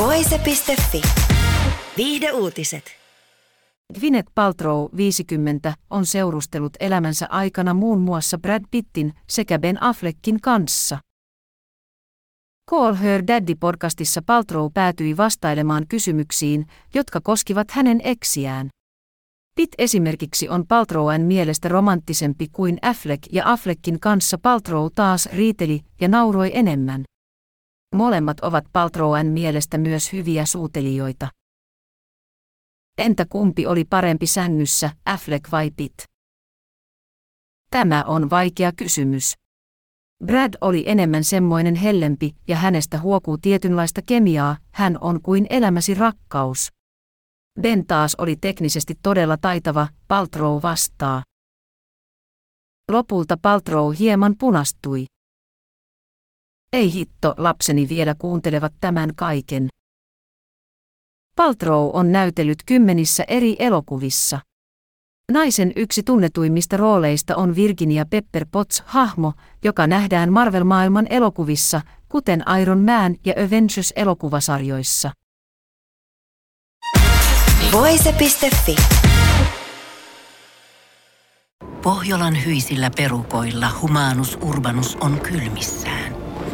Voise.fi. Viihde uutiset. Gwyneth Paltrow 50 on seurustellut elämänsä aikana muun muassa Brad Pittin sekä Ben Affleckin kanssa. Call Her Daddy-podcastissa Paltrow päätyi vastailemaan kysymyksiin, jotka koskivat hänen eksiään. Pitt esimerkiksi on Paltrowan mielestä romanttisempi kuin Affleck ja Affleckin kanssa Paltrow taas riiteli ja nauroi enemmän. Molemmat ovat Paltrowan mielestä myös hyviä suutelijoita. Entä kumpi oli parempi sängyssä, Affleck vai Pitt? Tämä on vaikea kysymys. Brad oli enemmän semmoinen hellempi ja hänestä huokuu tietynlaista kemiaa, hän on kuin elämäsi rakkaus. Ben taas oli teknisesti todella taitava, Paltrow vastaa. Lopulta Paltrow hieman punastui. Ei hitto, lapseni vielä kuuntelevat tämän kaiken. Paltrow on näytellyt kymmenissä eri elokuvissa. Naisen yksi tunnetuimmista rooleista on Virginia Pepper Potts hahmo, joka nähdään Marvel-maailman elokuvissa, kuten Iron Man ja Avengers-elokuvasarjoissa. Voise.fi. Pohjolan hyisillä perukoilla Humanus Urbanus on kylmissään.